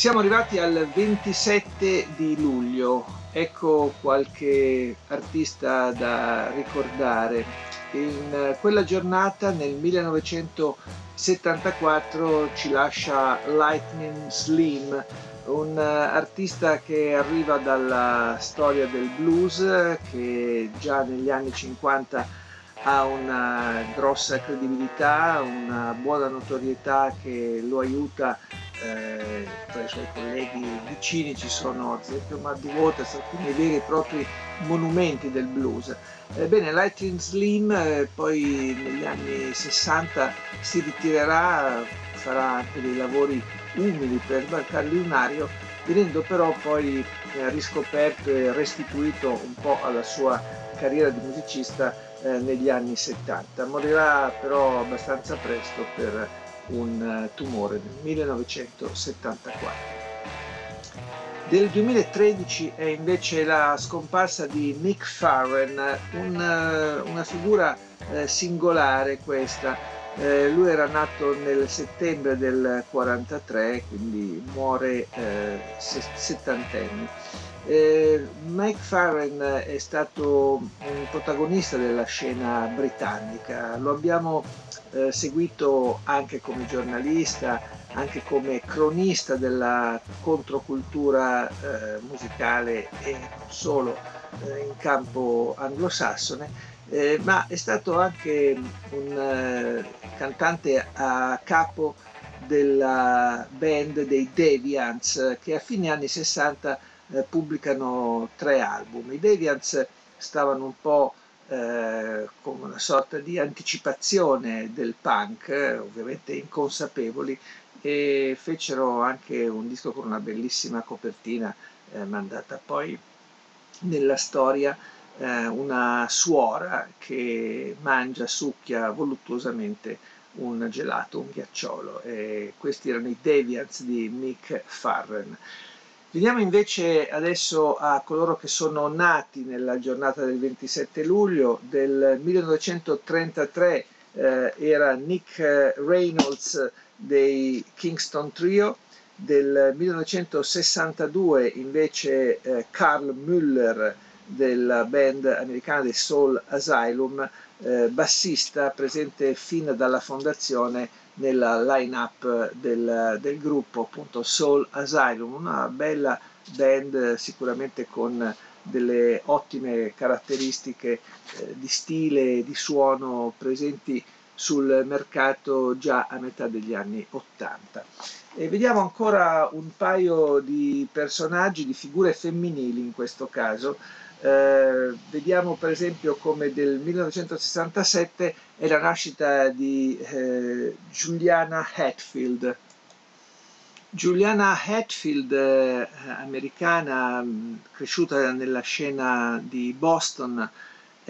Siamo arrivati al 27 di luglio, ecco qualche artista da ricordare. In quella giornata nel 1974 ci lascia Lightning Slim, un artista che arriva dalla storia del blues che già negli anni 50 ha una grossa credibilità, una buona notorietà che lo aiuta eh, tra i suoi colleghi vicini ci sono ad esempio Muddy Waters, alcuni veri e propri monumenti del blues. Ebbene, Lightning Slim eh, poi negli anni 60 si ritirerà, farà anche dei lavori umili per varcare lunario, venendo però poi eh, riscoperto e restituito un po' alla sua carriera di musicista negli anni 70. Morirà però abbastanza presto per un eh, tumore nel 1974. Del 2013 è invece la scomparsa di Nick Farren, un, eh, una figura eh, singolare questa. Lui era nato nel settembre del 43, quindi muore eh, settantenne. Mike Farren è stato un protagonista della scena britannica, lo abbiamo eh, seguito anche come giornalista, anche come cronista della controcultura eh, musicale e non solo eh, in campo anglosassone, eh, ma è stato anche un eh, cantante a capo della band dei Deviants che a fine anni 60 eh, pubblicano tre album. I Deviants stavano un po' eh, come una sorta di anticipazione del punk, eh, ovviamente inconsapevoli, e fecero anche un disco con una bellissima copertina eh, mandata poi nella storia eh, una suora che mangia, succhia voluttuosamente un gelato, un ghiacciolo. E questi erano i Deviants di Mick Farren. Veniamo invece adesso a coloro che sono nati nella giornata del 27 luglio del 1933 eh, era Nick Reynolds dei Kingston Trio, del 1962 invece eh, Carl Müller della band americana dei Soul Asylum, eh, bassista presente fin dalla fondazione nella line-up del, del, gruppo appunto Soul Asylum, una bella band sicuramente con delle ottime caratteristiche eh, di stile e di suono presenti sul mercato già a metà degli anni 80. E vediamo ancora un paio di personaggi, di figure femminili in questo caso, eh, vediamo per esempio come del 1967 è la nascita di eh, Juliana Hatfield. Juliana Hatfield, eh, americana, cresciuta nella scena di Boston,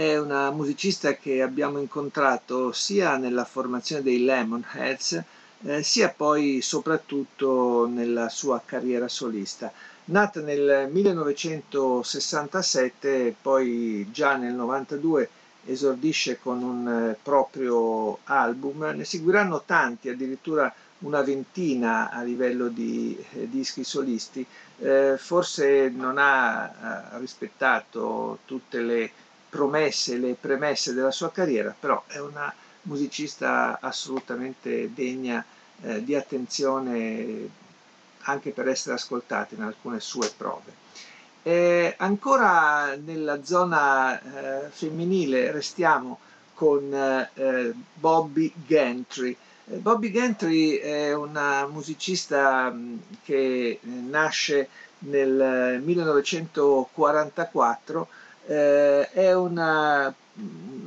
è una musicista che abbiamo incontrato sia nella formazione dei Lemonheads, eh, sia poi soprattutto nella sua carriera solista. Nata nel 1967, poi già nel 92 esordisce con un eh, proprio album, ne seguiranno tanti, addirittura una ventina a livello di eh, dischi solisti, eh, forse non ha rispettato tutte le promesse, le premesse della sua carriera, però è una musicista assolutamente degna eh, di attenzione anche per essere ascoltata in alcune sue prove. Eh, ancora nella zona eh, femminile restiamo con eh, Bobby Gentry. Eh, Bobby Gentry è una musicista mh, che eh, nasce nel 1944, eh, è una,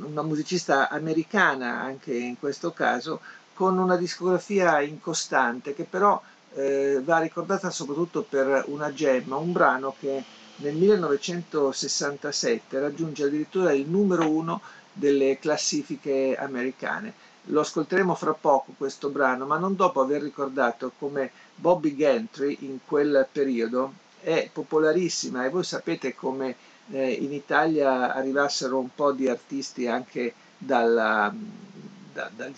una musicista americana anche in questo caso, con una discografia incostante che però eh, va ricordata soprattutto per una gemma, un brano che nel 1967 raggiunge addirittura il numero uno delle classifiche americane. Lo ascolteremo fra poco questo brano, ma non dopo aver ricordato come Bobby Gentry in quel periodo è popolarissima e voi sapete come eh, in Italia arrivassero un po' di artisti anche dalla, da, da,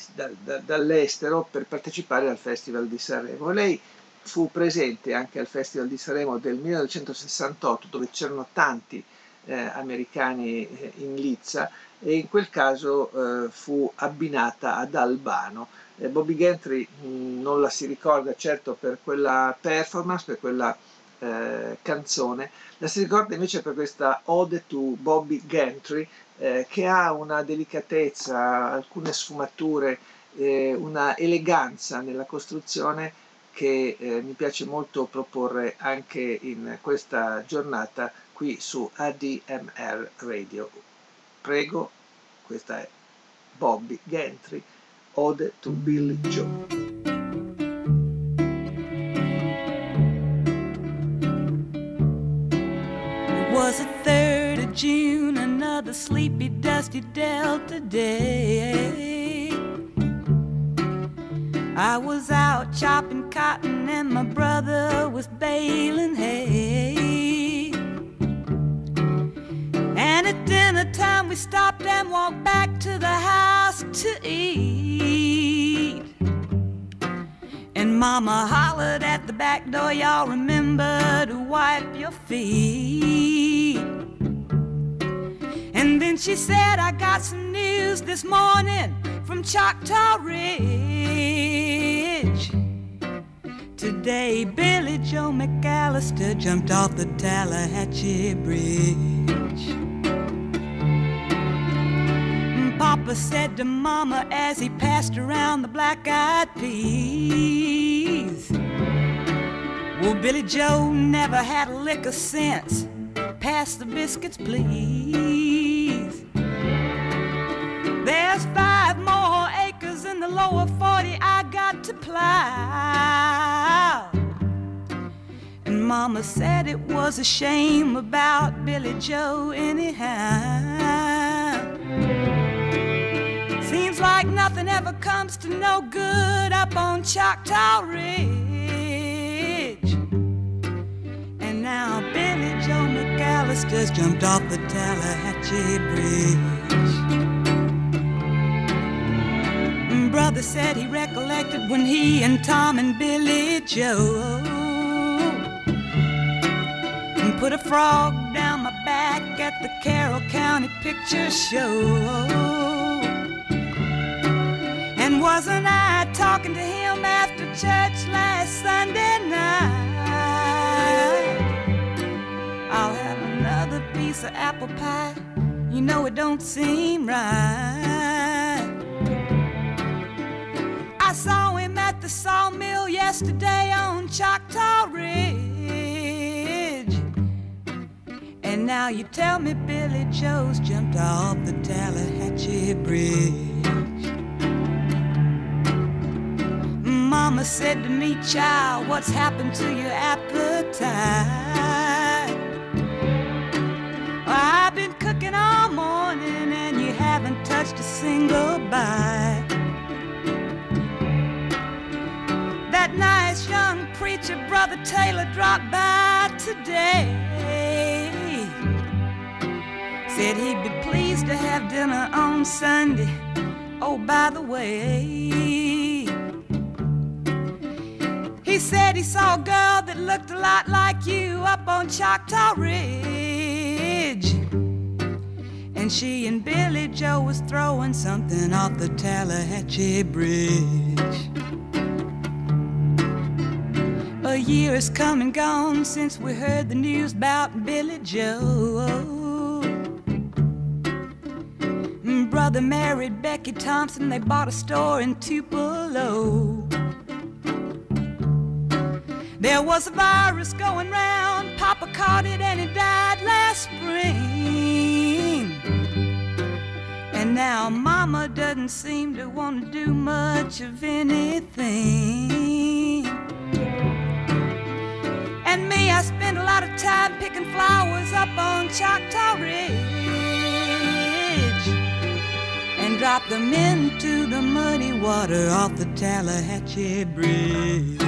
da, dall'estero per partecipare al Festival di Sanremo. Lei fu presente anche al Festival di Sanremo del 1968 dove c'erano tanti eh, americani eh, in lizza e in quel caso eh, fu abbinata ad Albano. Eh, Bobby Gentry mh, mm, non la si ricorda certo per quella performance, per quella eh, canzone, la si ricorda invece per questa Ode to Bobby Gentry eh, che ha una delicatezza, alcune sfumature, eh, una eleganza nella costruzione che eh, mi piace molto proporre anche in questa giornata qui su ADMR Radio. Prego, questa è Bobby Gentry, Ode to Billy Joe. June, another sleepy, dusty Delta day. I was out chopping cotton and my brother was baling hay. And at dinner time we stopped and walked back to the house to eat. And mama hollered at the back door, y'all remember to wipe your feet. And she said, I got some news this morning from Choctaw Ridge. Today, Billy Joe McAllister jumped off the Tallahatchie Bridge. Papa said to Mama as he passed around the black eyed peas. Well, Billy Joe never had a lick of sense. Pass the biscuits, please. There's five more acres in the lower 40 I got to plow. And Mama said it was a shame about Billy Joe, anyhow. Seems like nothing ever comes to no good up on Choctaw Ridge. And now Billy Joe McAllister's jumped off the Tallahatchie Bridge said he recollected when he and Tom and Billy Joe put a frog down my back at the Carroll County Picture Show. And wasn't I talking to him after church last Sunday night? I'll have another piece of apple pie. You know it don't seem right. The sawmill yesterday on Choctaw Ridge. And now you tell me Billy Joe's jumped off the Tallahatchie Bridge. Mama said to me, child, what's happened to your appetite? Well, I've been cooking all morning and you haven't touched a single bite. Preacher, Brother Taylor, dropped by today. Said he'd be pleased to have dinner on Sunday. Oh, by the way, he said he saw a girl that looked a lot like you up on Choctaw Ridge. And she and Billy Joe was throwing something off the Tallahatchie Bridge. Year has come and gone since we heard the news about Billy Joe. Brother married Becky Thompson, they bought a store in Tupelo. There was a virus going round, Papa caught it and he died last spring. And Now, Mama doesn't seem to want to do much of anything. I spend a lot of time picking flowers up on Choctaw Ridge and drop them into the muddy water off the Tallahatchie Bridge.